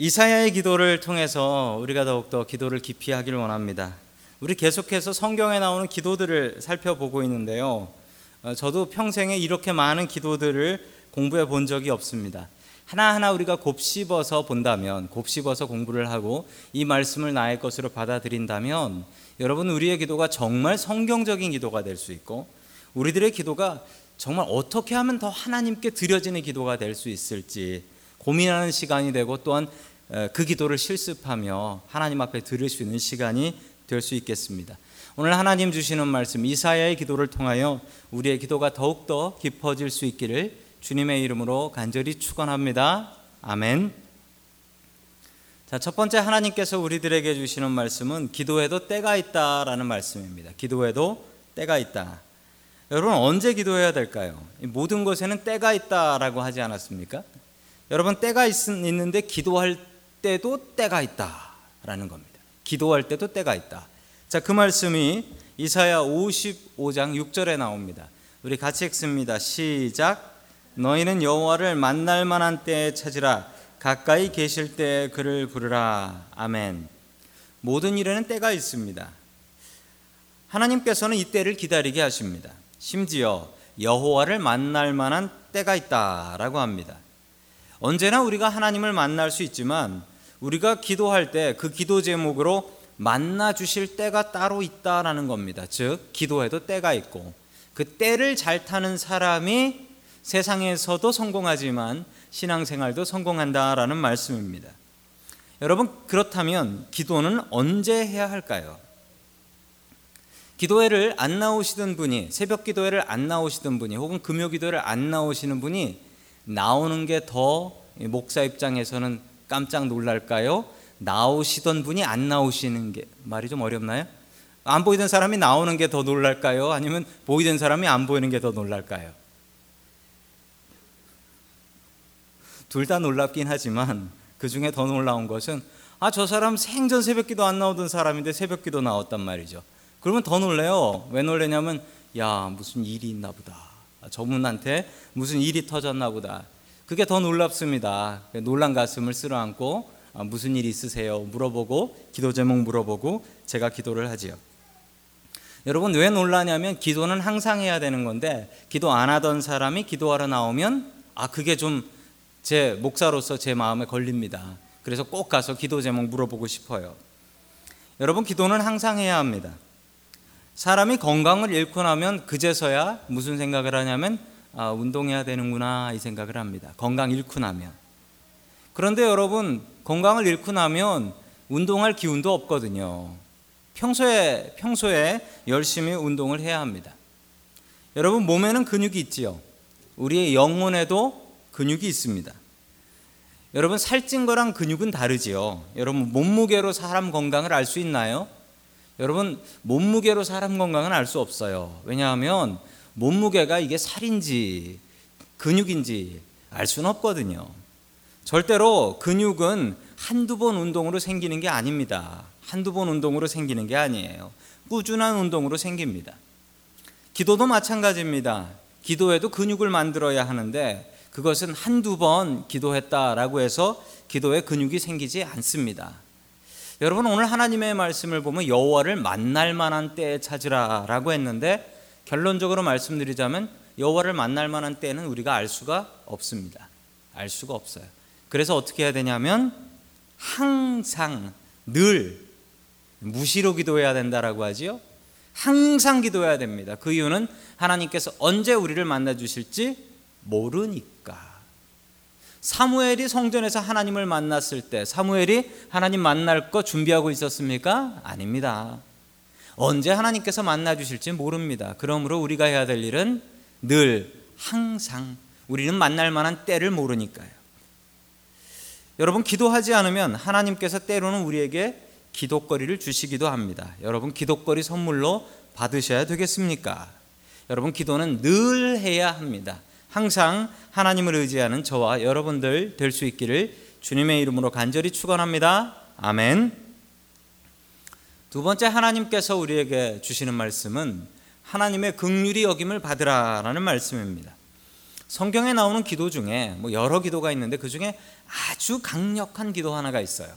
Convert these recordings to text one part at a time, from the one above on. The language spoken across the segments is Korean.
이사야의 기도를 통해서 우리가 더욱더 기도를 깊이 하기를 원합니다. 우리 계속해서 성경에 나오는 기도들을 살펴보고 있는데요. 어, 저도 평생에 이렇게 많은 기도들을 공부해 본 적이 없습니다. 하나하나 우리가 곱씹어서 본다면, 곱씹어서 공부를 하고 이 말씀을 나의 것으로 받아들인다면, 여러분, 우리의 기도가 정말 성경적인 기도가 될 수 있고, 우리들의 기도가 정말 어떻게 하면 더 하나님께 드려지는 기도가 될 수 있을지 고민하는 시간이 되고 또한 그 기도를 실습하며 하나님 앞에 드릴 수 있는 시간이 될 수 있겠습니다. 오늘 하나님 주시는 말씀 이사야의 기도를 통하여 우리의 기도가 더욱더 깊어질 수 있기를 주님의 이름으로 간절히 축원합니다. 아멘. 자, 첫 번째 하나님께서 우리들에게 주시는 말씀은 기도에도 때가 있다라는 말씀입니다. 기도에도 때가 있다. 여러분 언제 기도해야 될까요? 모든 것에는 때가 있다라고 하지 않았습니까? 여러분 때가 있, 있는데 기도할 때도 때가 있다라는 겁니다. 기도할 때도 때가 있다. 자, 그 말씀이 이사야 55장 6절에 나옵니다. 우리 같이 읽습니다. 시작. 너희는 여호와를 만날 만한 때에 찾으라. 가까이 계실 때 그를 부르라. 아멘. 모든 일에는 때가 있습니다. 하나님께서는 이 때를 기다리게 하십니다. 심지어 여호와를 만날 만한 때가 있다라고 합니다. 언제나 우리가 하나님을 만날 수 있지만 우리가 기도할 때 그 기도 제목으로 만나 주실 때가 따로 있다라는 겁니다. 즉, 기도에도 때가 있고 그 때를 잘 타는 사람이 세상에서도 성공하지만 신앙생활도 성공한다라는 말씀입니다. 여러분, 그렇다면 기도는 언제 해야 할까요? 기도회를 안 나오시던 분이 새벽 기도회를 안 나오시던 분이 혹은 금요 기도를 안 나오시는 분이 나오는 게 더 목사 입장에서는 깜짝 놀랄까요? 나오시던 분이 안 나오시는 게 말이 좀 어렵나요? 안 보이던 사람이 나오는 게 더 놀랄까요? 아니면 보이던 사람이 안 보이는 게 더 놀랄까요? 둘 다 놀랍긴 하지만 그 중에 더 놀라운 것은 아, 저 사람 생전 새벽기도 안 나오던 사람인데 새벽기도 나왔단 말이죠. 그러면 더 놀래요. 왜 놀래냐면 야, 무슨 일이 있나 보다. 저분한테 무슨 일이 터졌나 보다. 그게 더 놀랍습니다. 놀란 가슴을 쓸어안고 아, 무슨 일 있으세요? 물어보고 기도 제목 물어보고 제가 기도를 하지요. 여러분 왜 놀라냐면 기도는 항상 해야 되는 건데 기도 안 하던 사람이 기도하러 나오면 아 그게 좀 제 목사로서 제 마음에 걸립니다. 그래서 꼭 가서 기도 제목 물어보고 싶어요. 여러분 기도는 항상 해야 합니다. 사람이 건강을 잃고 나면 그제서야 무슨 생각을 하냐면 아, 운동해야 되는구나 이 생각을 합니다. 건강 잃고 나면. 그런데 여러분 건강을 잃고 나면 운동할 기운도 없거든요. 평소에 평소에 열심히 운동을 해야 합니다. 여러분 몸에는 근육이 있지요. 우리의 영혼에도 근육이 있습니다. 여러분 살찐 거랑 근육은 다르지요. 여러분 몸무게로 사람 건강을 알 수 있나요? 여러분 몸무게로 사람 건강은 알 수 없어요. 왜냐하면 몸무게가 이게 살인지 근육인지 알 수는 없거든요. 절대로 근육은 한두 번 운동으로 생기는 게 아닙니다. 한두 번 운동으로 생기는 게 아니에요. 꾸준한 운동으로 생깁니다. 기도도 마찬가지입니다. 기도에도 근육을 만들어야 하는데 그것은 한두 번 기도했다라고 해서 기도에 근육이 생기지 않습니다. 여러분 오늘 하나님의 말씀을 보면 여호와를 만날 만한 때에 찾으라라고 했는데 결론적으로 말씀드리자면 여호와를 만날 만한 때는 우리가 알 수가 없습니다. 알 수가 없어요. 그래서 어떻게 해야 되냐면 항상 늘 무시로 기도해야 된다라고 하지요. 항상 기도해야 됩니다. 그 이유는 하나님께서 언제 우리를 만나 주실지 모르니까. 사무엘이 성전에서 하나님을 만났을 때 사무엘이 하나님 만날 거 준비하고 있었습니까? 아닙니다. 언제 하나님께서 만나 주실지 모릅니다. 그러므로 우리가 해야 될 일은 늘 항상 우리는 만날 만한 때를 모르니까요. 여러분 기도하지 않으면 하나님께서 때로는 우리에게 기도거리를 주시기도 합니다. 여러분 기도거리 선물로 받으셔야 되겠습니까? 여러분 기도는 늘 해야 합니다. 항상 하나님을 의지하는 저와 여러분들 될 수 있기를 주님의 이름으로 간절히 축원합니다. 아멘. 두 번째 하나님께서 우리에게 주시는 말씀은 하나님의 긍휼이 여김을 받으라라는 말씀입니다. 성경에 나오는 기도 중에 뭐 여러 기도가 있는데 그 중에 아주 강력한 기도 하나가 있어요.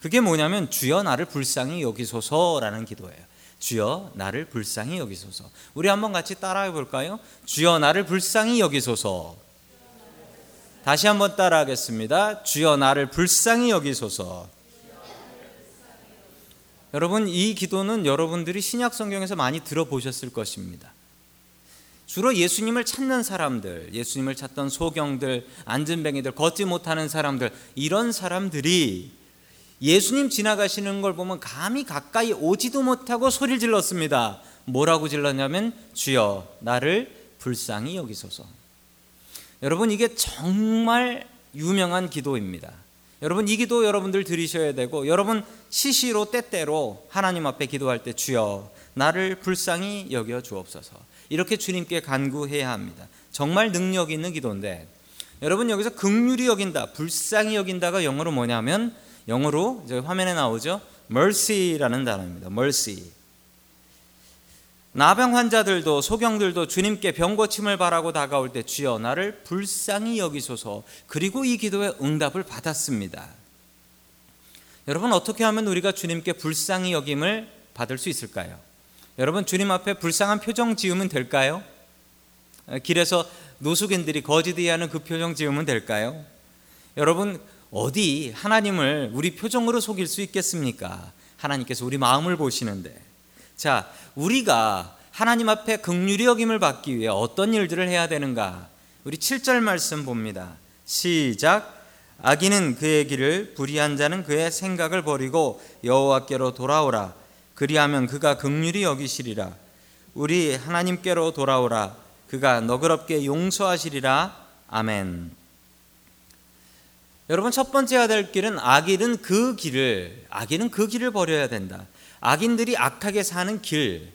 그게 뭐냐면 주여 나를 불쌍히 여기소서라는 기도예요. 주여 나를 불쌍히 여기소서. 우리 한번 같이 따라해 볼까요? 주여 나를 불쌍히 여기소서. 다시 한번 따라하겠습니다. 주여 나를 불쌍히 여기소서. 여러분 이 기도는 여러분들이 신약 성경에서 많이 들어보셨을 것입니다. 주로 예수님을 찾는 사람들, 예수님을 찾던 소경들, 안전뱅이들, 걷지 못하는 사람들, 이런 사람들이 예수님 지나가시는 걸 보면 감히 가까이 오지도 못하고 소리를 질렀습니다. 뭐라고 질렀냐면 주여 나를 불쌍히 여기소서. 여러분 이게 정말 유명한 기도입니다. 여러분 이 기도 여러분들 들으셔야 되고 여러분 시시로 때때로 하나님 앞에 기도할 때 주여 나를 불쌍히 여겨 주옵소서. 이렇게 주님께 간구해야 합니다. 정말 능력 있는 기도인데 여러분 여기서 극률이 여긴다, 불쌍히 여긴다가 영어로 뭐냐면 영어로 화면에 나오죠. mercy라는 단어입니다. mercy. 나병 환자들도 소경들도 주님께 병 고침을 바라고 다가올 때 주여 나를 불쌍히 여기소서. 그리고 이 기도의 응답을 받았습니다. 여러분 어떻게 하면 우리가 주님께 불쌍히 여김을 받을 수 있을까요? 여러분 주님 앞에 불쌍한 표정 지으면 될까요? 길에서 노숙인들이 거지 대하는 그 표정 지으면 될까요? 여러분 어디 하나님을 우리 표정으로 속일 수 있겠습니까? 하나님께서 우리 마음을 보시는데 자 우리가 하나님 앞에 극률이 여김을 받기 위해 어떤 일들을 해야 되는가? 우리 7절 말씀 봅니다. 시작 악인은 그의 길을 불의한 자는 그의 생각을 버리고 여호와께로 돌아오라 그리하면 그가 극률이 여기시리라 우리 하나님께로 돌아오라 그가 너그럽게 용서하시리라 아멘. 여러분 첫 번째 해야 될 길은 악인은 그 길을 악인은 그 길을 버려야 된다. 악인들이 악하게 사는 길.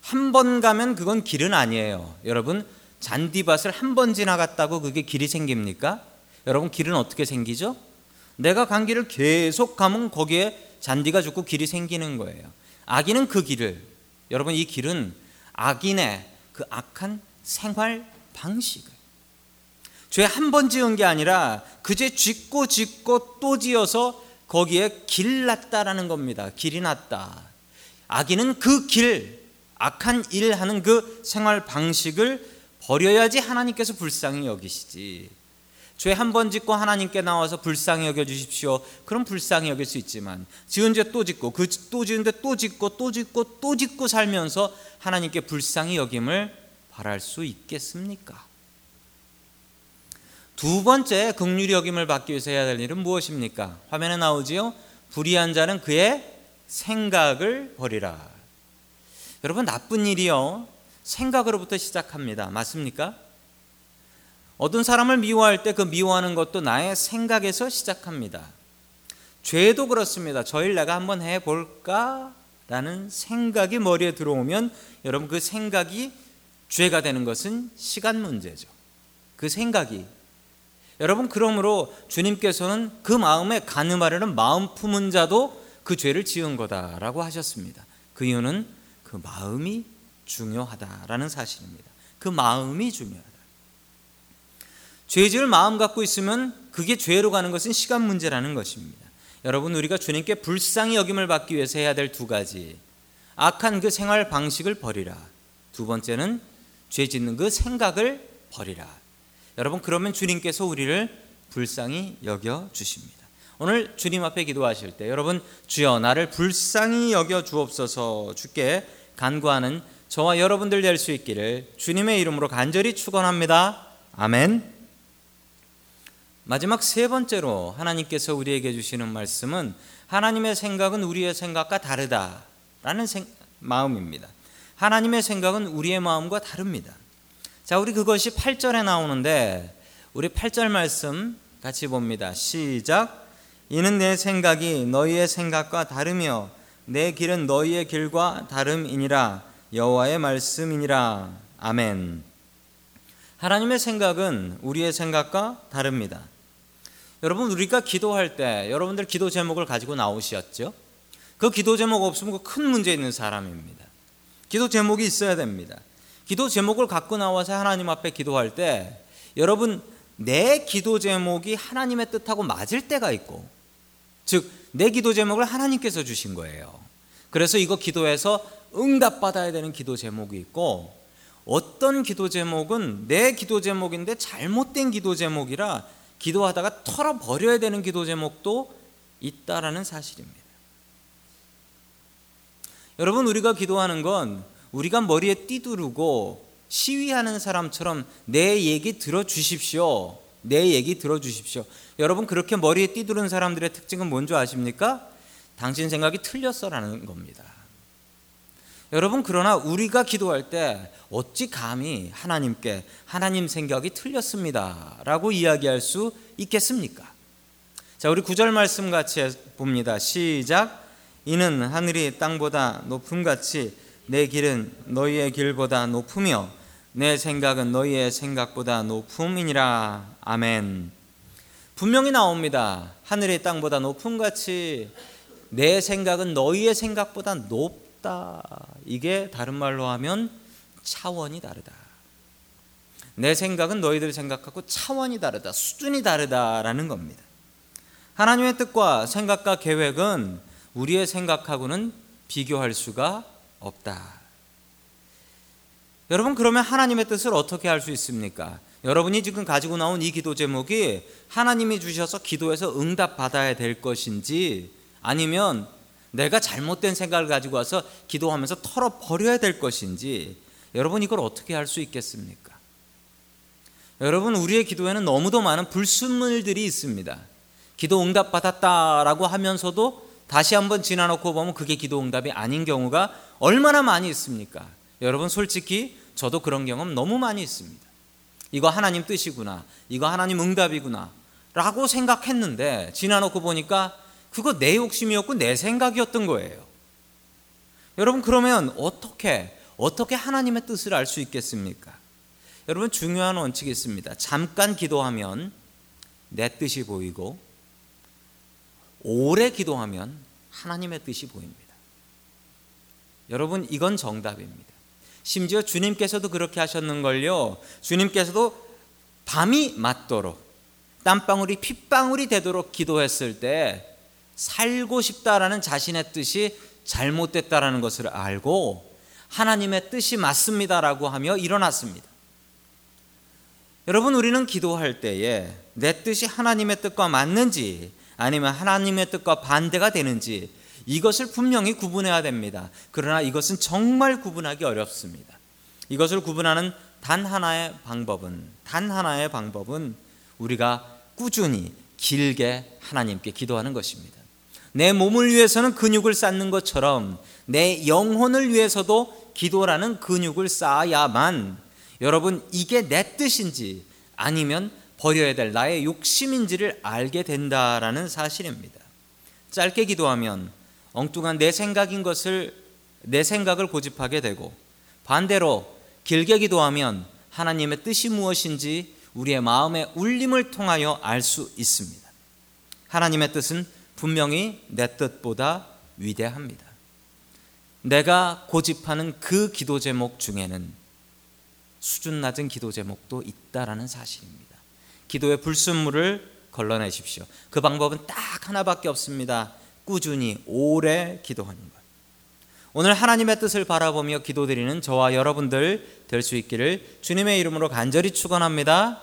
한 번 가면 그건 길은 아니에요. 여러분 잔디밭을 한 번 지나갔다고 그게 길이 생깁니까? 여러분 길은 어떻게 생기죠? 내가 간 길을 계속 가면 거기에 잔디가 죽고 길이 생기는 거예요. 악인은 그 길을 여러분 이 길은 악인의 그 악한 생활 방식을 죄 한 번 지은 게 아니라 그죄 짓고 짓고 또 지어서 거기에 길 났다라는 겁니다. 길이 났다. 악인은 그 길, 악한 일 하는 그 생활 방식을 버려야지 하나님께서 불쌍히 여기시지. 죄 한 번 짓고 하나님께 나와서 불쌍히 여겨 주십시오. 그럼 불쌍히 여길 수 있지만 지은 죄 또 짓고 그 또 지은 데 또 짓고 또 짓고 또 짓고 살면서 하나님께 불쌍히 여김을 바랄 수 있겠습니까? 두 번째 극률이 여김을 받기 위해서 해야 될 일은 무엇입니까? 화면에 나오지요. 불의한 자는 그의 생각을 버리라. 여러분 나쁜 일이요. 생각으로부터 시작합니다. 맞습니까? 어떤 사람을 미워할 때 그 미워하는 것도 나의 생각에서 시작합니다. 죄도 그렇습니다. 저일 내가 한번 해볼까? 라는 생각이 머리에 들어오면 여러분 그 생각이 죄가 되는 것은 시간 문제죠. 그 생각이. 여러분 그러므로 주님께서는 그 마음에 가늠하려는 마음 품은 자도 그 죄를 지은 거다라고 하셨습니다. 그 이유는 그 마음이 중요하다라는 사실입니다. 그 마음이 중요하다. 죄질 마음 갖고 있으면 그게 죄로 가는 것은 시간 문제라는 것입니다. 여러분 우리가 주님께 불쌍히 여김을 받기 위해서 해야 될 두 가지 악한 그 생활 방식을 버리라. 두 번째는 죄 짓는 그 생각을 버리라. 여러분 그러면 주님께서 우리를 불쌍히 여겨 주십니다. 오늘 주님 앞에 기도하실 때 여러분 주여 나를 불쌍히 여겨 주옵소서 주께 간구하는 저와 여러분들 될 수 있기를 주님의 이름으로 간절히 축원합니다. 아멘. 마지막 세 번째로 하나님께서 우리에게 주시는 말씀은 하나님의 생각은 우리의 생각과 다르다라는 생, 마음입니다. 하나님의 생각은 우리의 마음과 다릅니다. 자, 우리 그것이 8절에 나오는데 우리 8절 말씀 같이 봅니다. 시작. 이는 내 생각이 너희의 생각과 다르며 내 길은 너희의 길과 다름이니라 여호와의 말씀이니라. 아멘. 하나님의 생각은 우리의 생각과 다릅니다. 여러분 우리가 기도할 때 여러분들 기도 제목을 가지고 나오셨죠? 그 기도 제목 없으면 큰 문제 있는 사람입니다. 기도 제목이 있어야 됩니다. 기도 제목을 갖고 나와서 하나님 앞에 기도할 때 여러분 내 기도 제목이 하나님의 뜻하고 맞을 때가 있고 즉 내 기도 제목을 하나님께서 주신 거예요. 그래서 이거 기도해서 응답받아야 되는 기도 제목이 있고 어떤 기도 제목은 내 기도 제목인데 잘못된 기도 제목이라 기도하다가 털어버려야 되는 기도 제목도 있다라는 사실입니다. 여러분 우리가 기도하는 건 우리가 머리에 띠두르고 시위하는 사람처럼 내 얘기 들어주십시오. 내 얘기 들어주십시오. 여러분 그렇게 머리에 띠두른 사람들의 특징은 뭔지 아십니까? 당신 생각이 틀렸어라는 겁니다. 여러분 그러나 우리가 기도할 때 어찌 감히 하나님께 하나님 생각이 틀렸습니다라고 이야기할 수 있겠습니까? 자, 우리 구절 말씀 같이 봅니다. 시작. 이는 하늘이 땅보다 높음 같이 내 길은 너희의 길보다 높으며 내 생각은 너희의 생각보다 높음이니라. 아멘. 분명히 나옵니다. 하늘이 땅보다 높음 같이 내 생각은 너희의 생각보다 높다. 이게 다른 말로 하면 차원이 다르다. 내 생각은 너희들 생각하고 차원이 다르다. 수준이 다르다라는 겁니다. 하나님의 뜻과 생각과 계획은 우리의 생각하고는 비교할 수가 없다. 여러분 그러면 하나님의 뜻을 어떻게 할수 있습니까? 여러분이 지금 가지고 나온 이 기도 제목이 하나님이 주셔서 기도해서 응답 받아야 될 것인지 아니면 내가 잘못된 생각을 가지고 와서 기도하면서 털어 버려야 될 것인지 여러분 이걸 어떻게 할수 있겠습니까? 여러분 우리의 기도에는 너무도 많은 불순물들이 있습니다. 기도 응답 받았다라고 하면서도 다시 한번 지나놓고 보면 그게 기도 응답이 아닌 경우가 얼마나 많이 있습니까? 여러분 솔직히 저도 그런 경험 너무 많이 있습니다. 이거 하나님 뜻이구나. 이거 하나님 응답이구나. 라고 생각했는데 지나놓고 보니까 그거 내 욕심이었고 내 생각이었던 거예요. 여러분 그러면 어떻게 어떻게 하나님의 뜻을 알 수 있겠습니까? 여러분 중요한 원칙이 있습니다. 잠깐 기도하면 내 뜻이 보이고 오래 기도하면 하나님의 뜻이 보입니다. 여러분 이건 정답입니다. 심지어 주님께서도 그렇게 하셨는걸요. 주님께서도 밤이 맞도록 땀방울이 핏방울이 되도록 기도했을 때 살고 싶다라는 자신의 뜻이 잘못됐다라는 것을 알고 하나님의 뜻이 맞습니다라고 하며 일어났습니다. 여러분 우리는 기도할 때에 내 뜻이 하나님의 뜻과 맞는지 아니면 하나님의 뜻과 반대가 되는지 이것을 분명히 구분해야 됩니다. 그러나 이것은 정말 구분하기 어렵습니다. 이것을 구분하는 단 하나의 방법은 단 하나의 방법은 우리가 꾸준히 길게 하나님께 기도하는 것입니다. 내 몸을 위해서는 근육을 쌓는 것처럼 내 영혼을 위해서도 기도라는 근육을 쌓아야만 여러분 이게 내 뜻인지 아니면 버려야 될 나의 욕심인지를 알게 된다라는 사실입니다. 짧게 기도하면 엉뚱한 내 생각인 것을 내 생각을 고집하게 되고 반대로 길게 기도하면 하나님의 뜻이 무엇인지 우리의 마음의 울림을 통하여 알 수 있습니다. 하나님의 뜻은 분명히 내 뜻보다 위대합니다. 내가 고집하는 그 기도 제목 중에는 수준 낮은 기도 제목도 있다라는 사실입니다. 기도의 불순물을 걸러내십시오. 그 방법은 딱 하나밖에 없습니다. 꾸준히 오래 기도하는 것. 오늘 하나님의 뜻을 바라보며 기도드리는 저와 여러분들 될 수 있기를 주님의 이름으로 간절히 축원합니다.